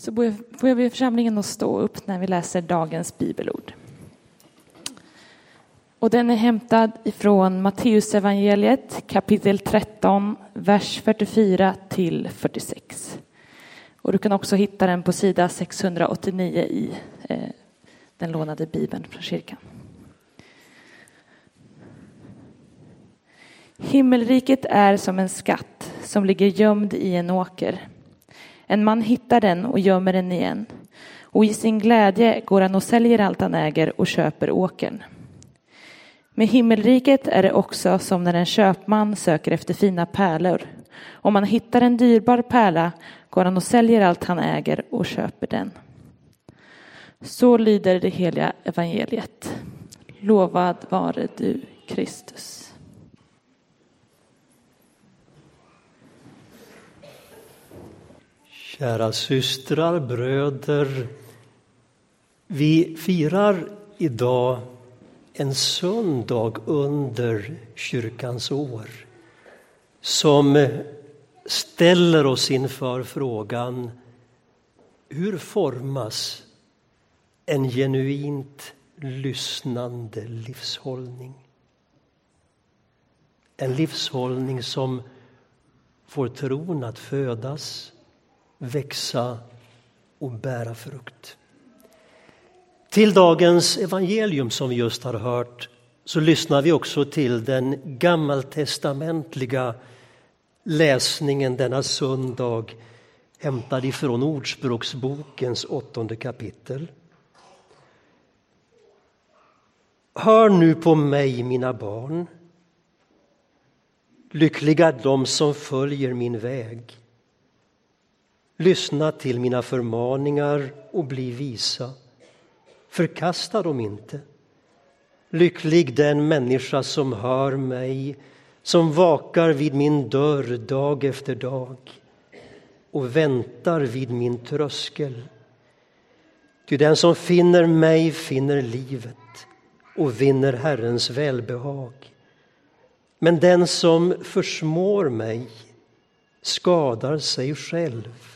Så får jag be församlingen att stå upp när vi läser dagens bibelord. Och den är hämtad ifrån Matteusevangeliet kapitel 13, vers 44 till 46. Och du kan också hitta den på sida 689 i eh, den lånade bibeln från kyrkan. Himmelriket är som en skatt som ligger gömd i en åker. En man hittar den och gömmer den igen. Och i sin glädje går han och säljer allt han äger och köper åkern. Med himmelriket är det också som när en köpman söker efter fina pärlor. Om man hittar en dyrbar pärla går han och säljer allt han äger och köper den. Så lyder det heliga evangeliet. Lovad vare du, Kristus. Kära systrar, bröder. Vi firar idag en söndag under kyrkans år som ställer oss inför frågan hur formas en genuint lyssnande livshållning? En livshållning som får tron att födas växa och bära frukt. Till dagens evangelium som vi just har hört så lyssnar vi också till den gammaltestamentliga läsningen denna söndag hämtad ifrån Ordspråksbokens åttonde kapitel. Hör nu på mig, mina barn. Lyckliga de som följer min väg. Lyssna till mina förmaningar och bli visa. Förkasta dem inte. Lycklig den människa som hör mig, som vakar vid min dörr dag efter dag och väntar vid min tröskel. Ty den som finner mig finner livet och vinner Herrens välbehag. Men den som försmår mig skadar sig själv.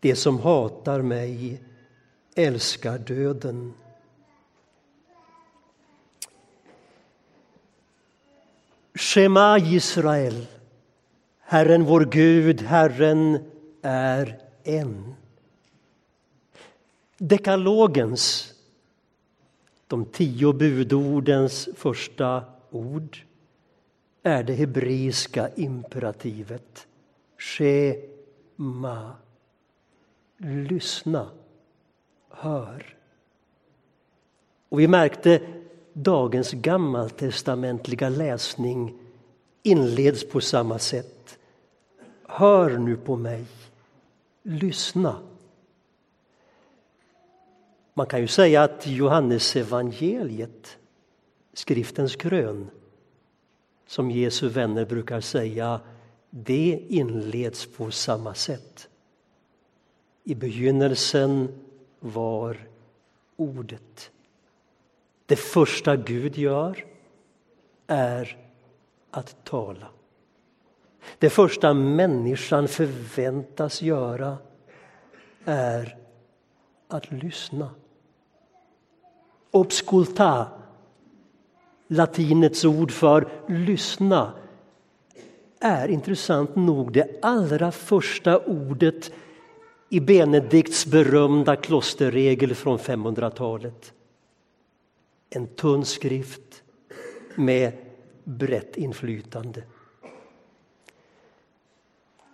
Det som hatar mig älskar döden. Shema Israel, Herren vår Gud, Herren är en. Dekalogens, de tio budordens första ord är det hebreiska imperativet Shema lyssna, hör. Och vi märkte dagens gammaltestamentliga läsning inleds på samma sätt. Hör nu på mig, lyssna. Man kan ju säga att Johannes evangeliet, skriftens krön, som Jesu vänner brukar säga, det inleds på samma sätt. I begynnelsen var Ordet. Det första Gud gör är att tala. Det första människan förväntas göra är att lyssna. Obsculta, latinets ord för lyssna är intressant nog det allra första ordet i Benedikts berömda klosterregel från 500-talet. En tunn skrift med brett inflytande.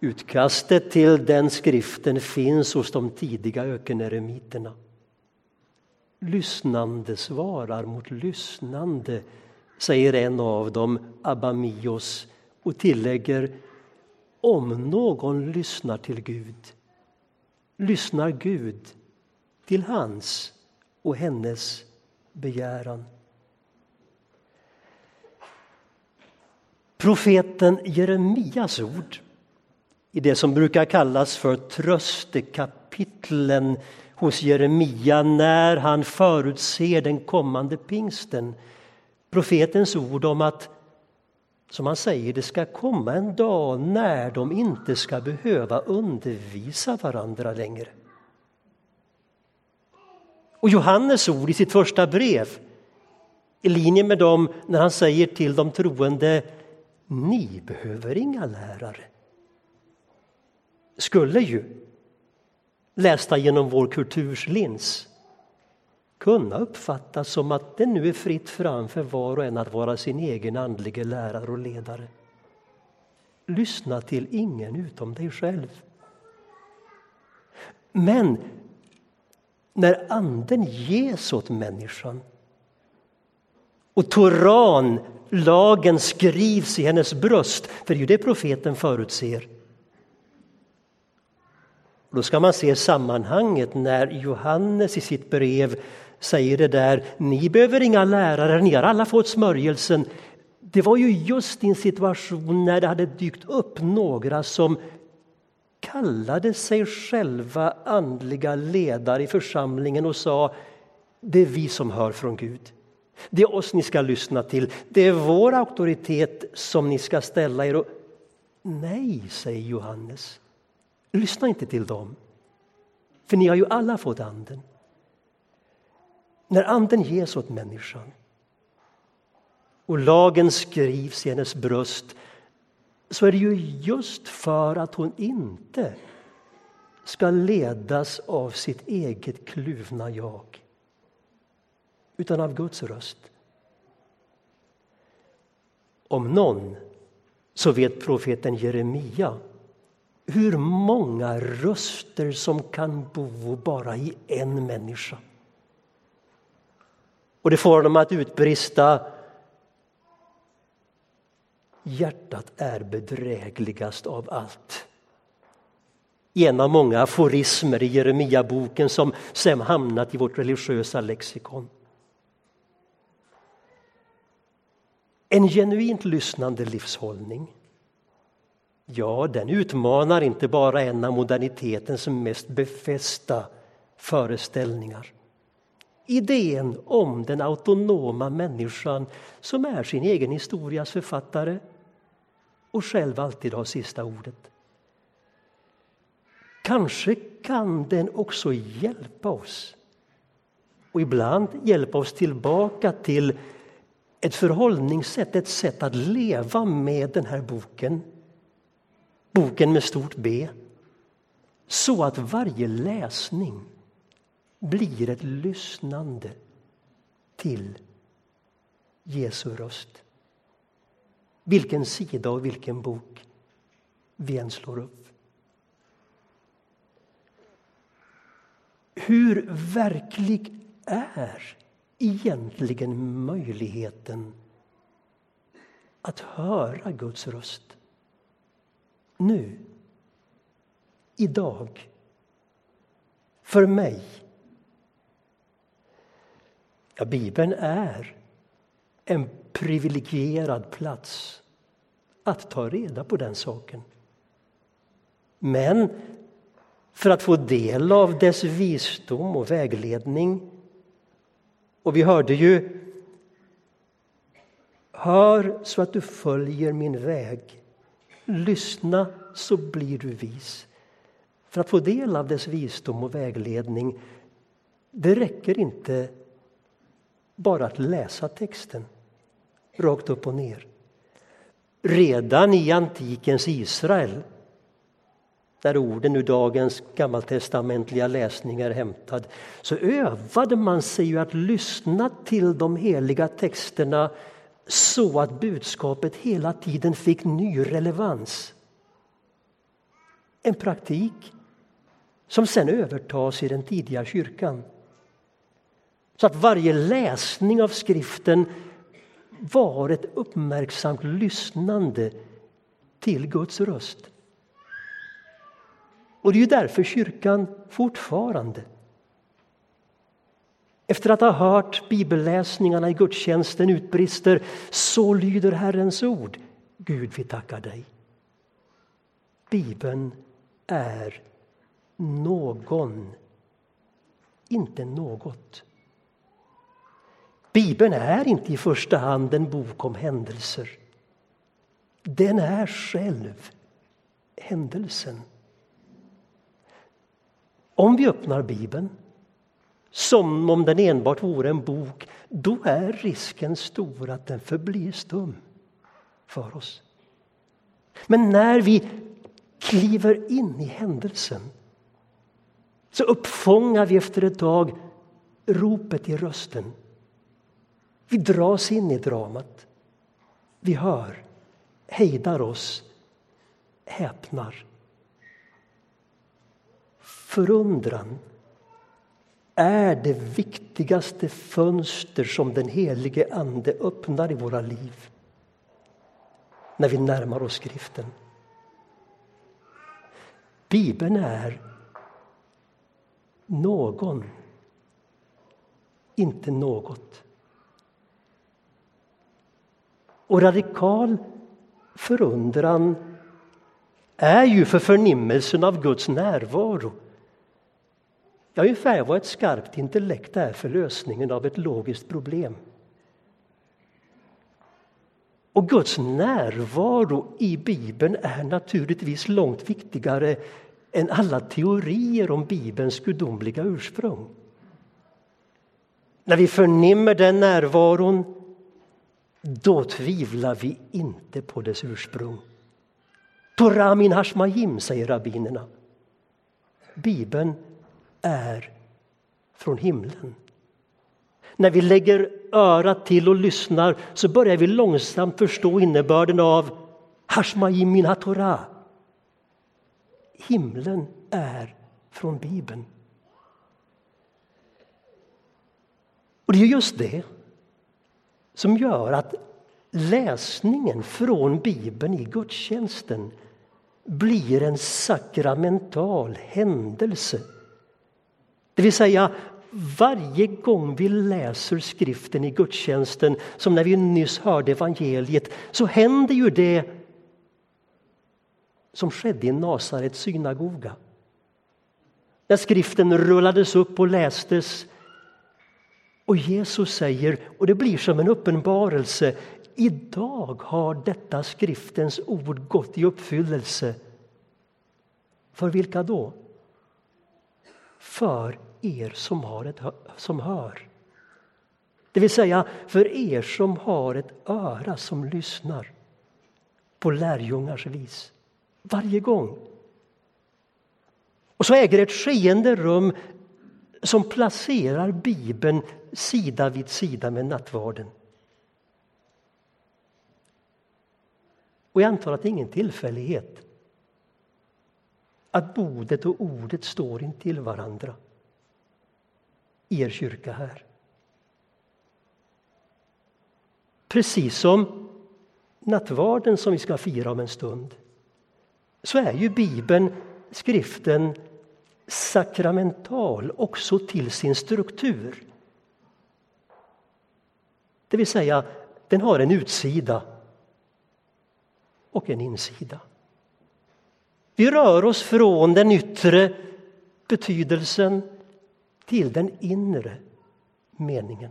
Utkastet till den skriften finns hos de tidiga ökeneremiterna. Lyssnande svarar mot lyssnande, säger en av dem, Abamios och tillägger om någon lyssnar till Gud lyssnar Gud till hans och hennes begäran. Profeten Jeremias ord i det som brukar kallas för tröstekapitlen hos Jeremia när han förutser den kommande pingsten. Profetens ord om att som han säger, det ska komma en dag när de inte ska behöva undervisa varandra längre. Och Johannes ord i sitt första brev i linje med dem när han säger till de troende ni behöver inga lärare. Skulle ju, lästa genom vår kulturs lins kunna uppfattas som att det nu är fritt fram för var och en att vara sin egen andlige lärare och ledare. Lyssna till ingen utom dig själv. Men när Anden ges åt människan och Toran, lagen, skrivs i hennes bröst, för det är ju det profeten förutser. Då ska man se sammanhanget när Johannes i sitt brev säger det där, ni behöver inga lärare, ni har alla fått smörjelsen. Det var ju just i en situation när det hade dykt upp några som kallade sig själva andliga ledare i församlingen och sa det är vi som hör från Gud. Det är oss ni ska lyssna till. Det är vår auktoritet som ni ska ställa er. Och... Nej, säger Johannes. Lyssna inte till dem. För ni har ju alla fått Anden. När Anden ges åt människan och lagen skrivs i hennes bröst så är det ju just för att hon inte ska ledas av sitt eget kluvna jag utan av Guds röst. Om någon så vet profeten Jeremia hur många röster som kan bo bara i en människa. Och det får honom att utbrista Hjärtat är bedrägligast av allt. En av många aforismer i Jeremia-boken som sen hamnat i vårt religiösa lexikon. En genuint lyssnande livshållning Ja, den utmanar inte bara en av modernitetens mest befästa föreställningar. Idén om den autonoma människan som är sin egen historias författare och själv alltid har sista ordet. Kanske kan den också hjälpa oss och ibland hjälpa oss tillbaka till ett förhållningssätt, ett sätt att leva med den här boken. Boken med stort B. Så att varje läsning blir ett lyssnande till Jesu röst. Vilken sida och vilken bok vi än slår upp. Hur verklig är egentligen möjligheten att höra Guds röst nu, idag, för mig? Ja, Bibeln är en privilegierad plats att ta reda på den saken. Men för att få del av dess visdom och vägledning och vi hörde ju Hör så att du följer min väg. Lyssna så blir du vis. För att få del av dess visdom och vägledning det räcker inte bara att läsa texten rakt upp och ner. Redan i antikens Israel där orden ur dagens gammaltestamentliga läsning är hämtad så övade man sig ju att lyssna till de heliga texterna så att budskapet hela tiden fick ny relevans. En praktik som sen övertas i den tidiga kyrkan. Så att varje läsning av skriften var ett uppmärksamt lyssnande till Guds röst. Och det är ju därför kyrkan fortfarande efter att ha hört bibelläsningarna i gudstjänsten utbrister Så lyder Herrens ord. Gud, vi tackar dig. Bibeln är någon, inte något. Bibeln är inte i första hand en bok om händelser. Den är själv händelsen. Om vi öppnar Bibeln som om den enbart vore en bok, då är risken stor att den förblir stum för oss. Men när vi kliver in i händelsen så uppfångar vi efter ett tag ropet i rösten. Vi dras in i dramat. Vi hör, hejdar oss, häpnar. Förundran är det viktigaste fönster som den helige Ande öppnar i våra liv när vi närmar oss skriften. Bibeln är någon, inte något. Och radikal förundran är ju för förnimmelsen av Guds närvaro. Ja, ungefär vad ett skarpt intellekt är för lösningen av ett logiskt problem. Och Guds närvaro i Bibeln är naturligtvis långt viktigare än alla teorier om Bibelns gudomliga ursprung. När vi förnimmer den närvaron, då tvivlar vi inte på dess ursprung. Torah min hashmayim, säger rabbinerna. Bibeln är från himlen. När vi lägger örat till och lyssnar så börjar vi långsamt förstå innebörden av hashmayim min Torah. Himlen är från Bibeln. Och det är just det som gör att läsningen från Bibeln i gudstjänsten blir en sakramental händelse. Det vill säga, varje gång vi läser skriften i gudstjänsten, som när vi nyss hörde evangeliet, så händer ju det som skedde i Nasarets synagoga. När skriften rullades upp och lästes och Jesus säger, och det blir som en uppenbarelse, idag har detta skriftens ord gått i uppfyllelse. För vilka då? För er som, har ett, som hör. Det vill säga för er som har ett öra som lyssnar på lärjungars vis. Varje gång. Och så äger ett skeende rum som placerar Bibeln sida vid sida med nattvarden. Och jag antar att det är ingen tillfällighet att bordet och ordet står intill varandra i er kyrka här. Precis som nattvarden som vi ska fira om en stund så är ju Bibeln, skriften, sakramental också till sin struktur. Det vill säga, den har en utsida och en insida. Vi rör oss från den yttre betydelsen till den inre meningen.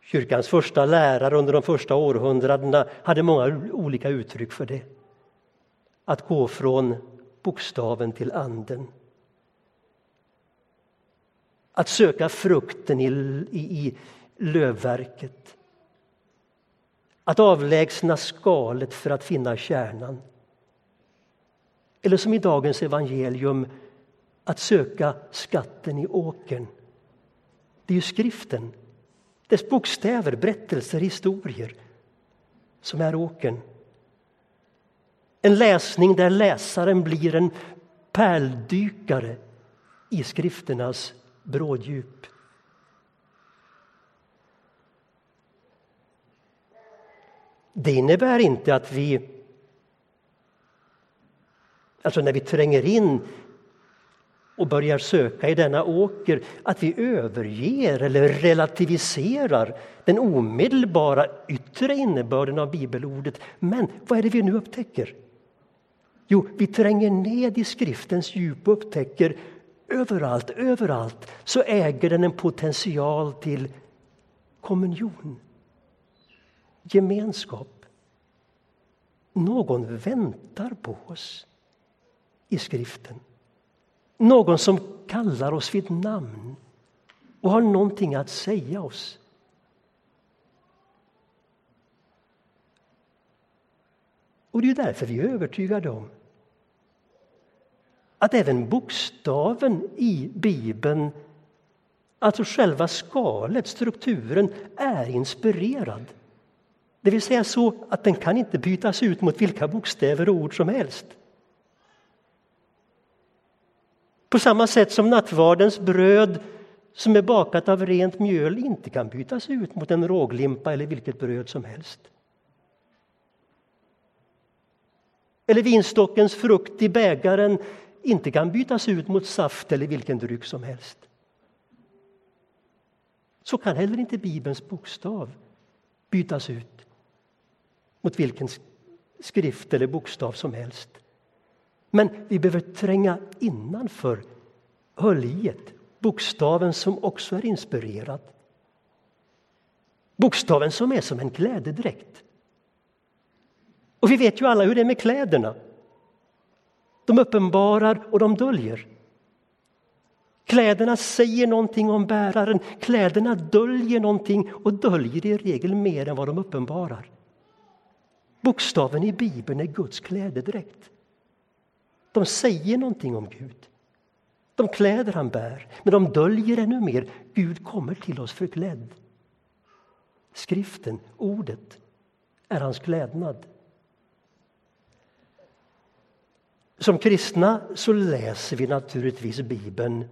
Kyrkans första lärare under de första århundradena hade många olika uttryck för det. Att gå från bokstaven till anden. Att söka frukten i, i, i lövverket. Att avlägsna skalet för att finna kärnan. Eller som i dagens evangelium, att söka skatten i åkern. Det är ju skriften, dess bokstäver, berättelser, historier som är åkern. En läsning där läsaren blir en pärldykare i skrifternas bråddjup. Det innebär inte att vi, alltså när vi tränger in och börjar söka i denna åker, att vi överger eller relativiserar den omedelbara yttre innebörden av bibelordet. Men vad är det vi nu upptäcker? Jo, vi tränger ned i skriftens djup och upptäcker överallt, överallt så äger den en potential till kommunion, gemenskap, någon väntar på oss i skriften. Någon som kallar oss vid namn och har någonting att säga oss. Och det är därför vi är övertygade om att även bokstaven i Bibeln, alltså själva skalet, strukturen, är inspirerad. Det vill säga så att den kan inte bytas ut mot vilka bokstäver och ord som helst. På samma sätt som nattvardens bröd som är bakat av rent mjöl inte kan bytas ut mot en råglimpa eller vilket bröd som helst. Eller vinstockens frukt i bägaren inte kan bytas ut mot saft eller vilken dryck som helst. Så kan heller inte Bibelns bokstav bytas ut mot vilken skrift eller bokstav som helst. Men vi behöver tränga innanför höljet, bokstaven som också är inspirerad. Bokstaven som är som en klädedräkt. Och vi vet ju alla hur det är med kläderna. De uppenbarar och de döljer. Kläderna säger någonting om bäraren, kläderna döljer någonting och döljer i regel mer än vad de uppenbarar. Bokstaven i Bibeln är Guds klädedräkt. De säger någonting om Gud. De kläder han bär, men de döljer ännu mer. Gud kommer till oss förklädd. Skriften, ordet, är hans klädnad. Som kristna så läser vi naturligtvis Bibeln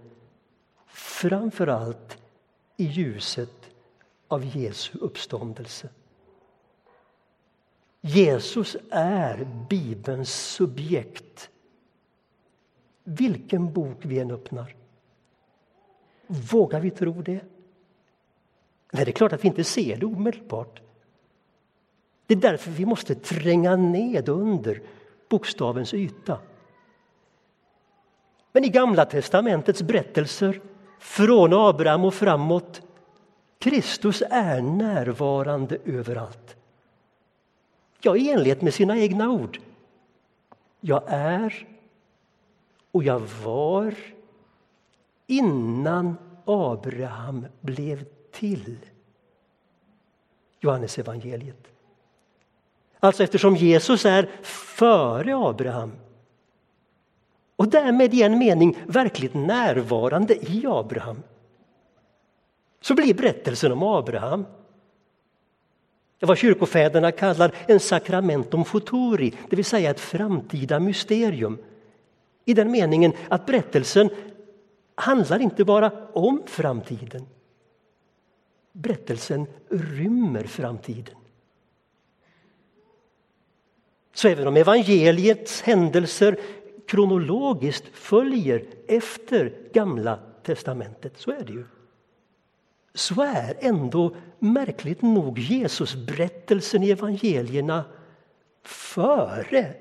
framför allt i ljuset av Jesu uppståndelse. Jesus är Bibelns subjekt vilken bok vi än öppnar. Vågar vi tro det? Nej, det är klart att vi inte ser det omedelbart. Det är därför vi måste tränga ned under bokstavens yta. Men i Gamla testamentets berättelser från Abraham och framåt Kristus är närvarande överallt. Ja, i enlighet med sina egna ord. Jag är och jag var innan Abraham blev till. Johannes evangeliet. Alltså eftersom Jesus är före Abraham och därmed i en mening verkligt närvarande i Abraham så blir berättelsen om Abraham vad kyrkofäderna kallar en sacramentum futuri, det vill säga ett framtida mysterium. I den meningen att berättelsen handlar inte bara om framtiden. Berättelsen rymmer framtiden. Så även om evangeliets händelser kronologiskt följer efter Gamla testamentet, så är det ju. Så är ändå märkligt nog Jesusberättelsen i evangelierna före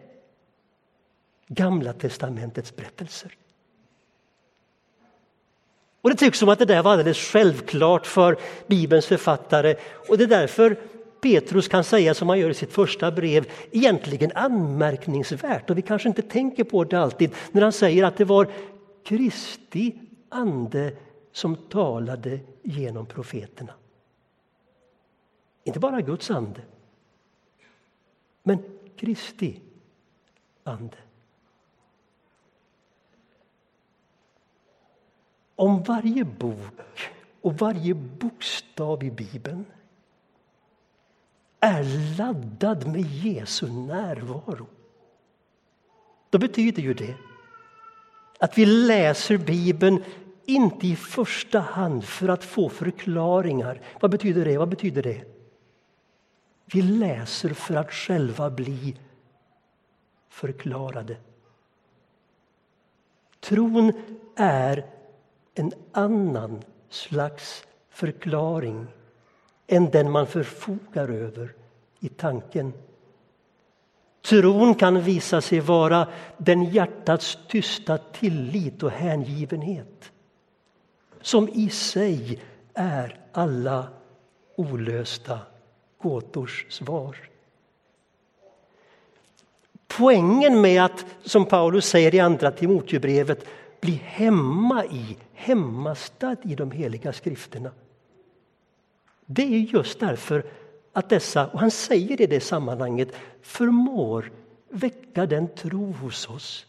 Gamla testamentets berättelser. Och Det tycks som att det där var alldeles självklart för Bibelns författare och det är därför Petrus kan säga som han gör i sitt första brev, egentligen anmärkningsvärt och vi kanske inte tänker på det alltid, när han säger att det var Kristi ande som talade genom profeterna. Inte bara Guds ande, men Kristi ande. Om varje bok och varje bokstav i Bibeln är laddad med Jesu närvaro då betyder ju det att vi läser Bibeln inte i första hand för att få förklaringar. Vad betyder det? Vad betyder det? Vi läser för att själva bli förklarade. Tron är en annan slags förklaring än den man förfogar över i tanken. Tron kan visa sig vara den hjärtats tysta tillit och hängivenhet som i sig är alla olösta gåtors svar. poängen med att, som Paulus säger i andra Timoteusbrevet, bli hemma i, hemmastad i de heliga skrifterna. Det är just därför att dessa, och han säger i det sammanhanget, förmår väcka den tro hos oss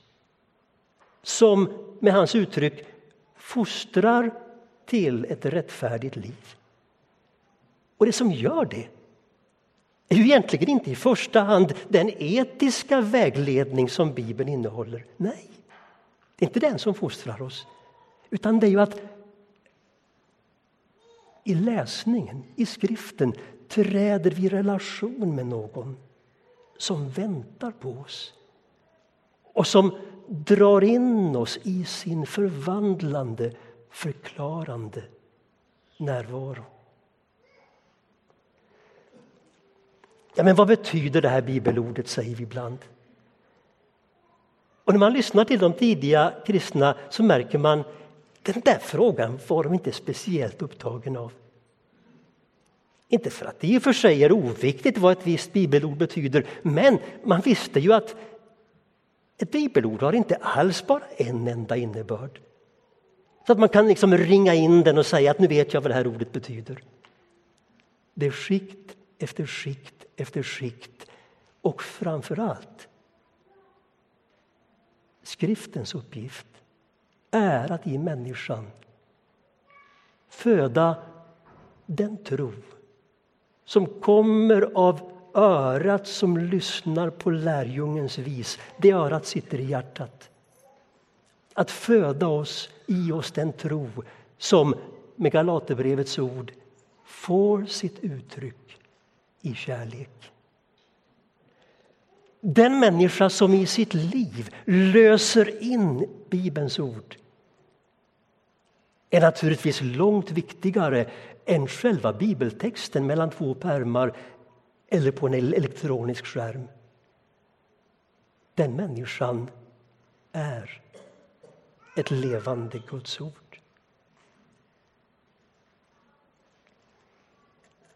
som med hans uttryck fostrar till ett rättfärdigt liv. Och det som gör det är ju egentligen inte i första hand den etiska vägledning som Bibeln innehåller. Nej, det är inte den som fostrar oss. Utan det är ju att i läsningen, i skriften, träder vi i relation med någon som väntar på oss och som drar in oss i sin förvandlande, förklarande närvaro. Ja, men vad betyder det här bibelordet, säger vi ibland. Och när man lyssnar till de tidiga kristna så märker man den där frågan var de inte speciellt upptagen av. Inte för att det i och för sig är oviktigt vad ett visst bibelord betyder, men man visste ju att ett bibelord har inte alls bara en enda innebörd. Så att man kan liksom ringa in den och säga att nu vet jag vad det här ordet betyder. Det är skikt efter skikt efter skikt och framför allt skriftens uppgift är att i människan föda den tro som kommer av örat som lyssnar på lärjungens vis. Det örat sitter i hjärtat. Att föda oss i oss den tro som med Galaterbrevets ord får sitt uttryck i kärlek. Den människa som i sitt liv löser in Bibelns ord är naturligtvis långt viktigare än själva bibeltexten mellan två pärmar eller på en elektronisk skärm. Den människan är ett levande Guds ord.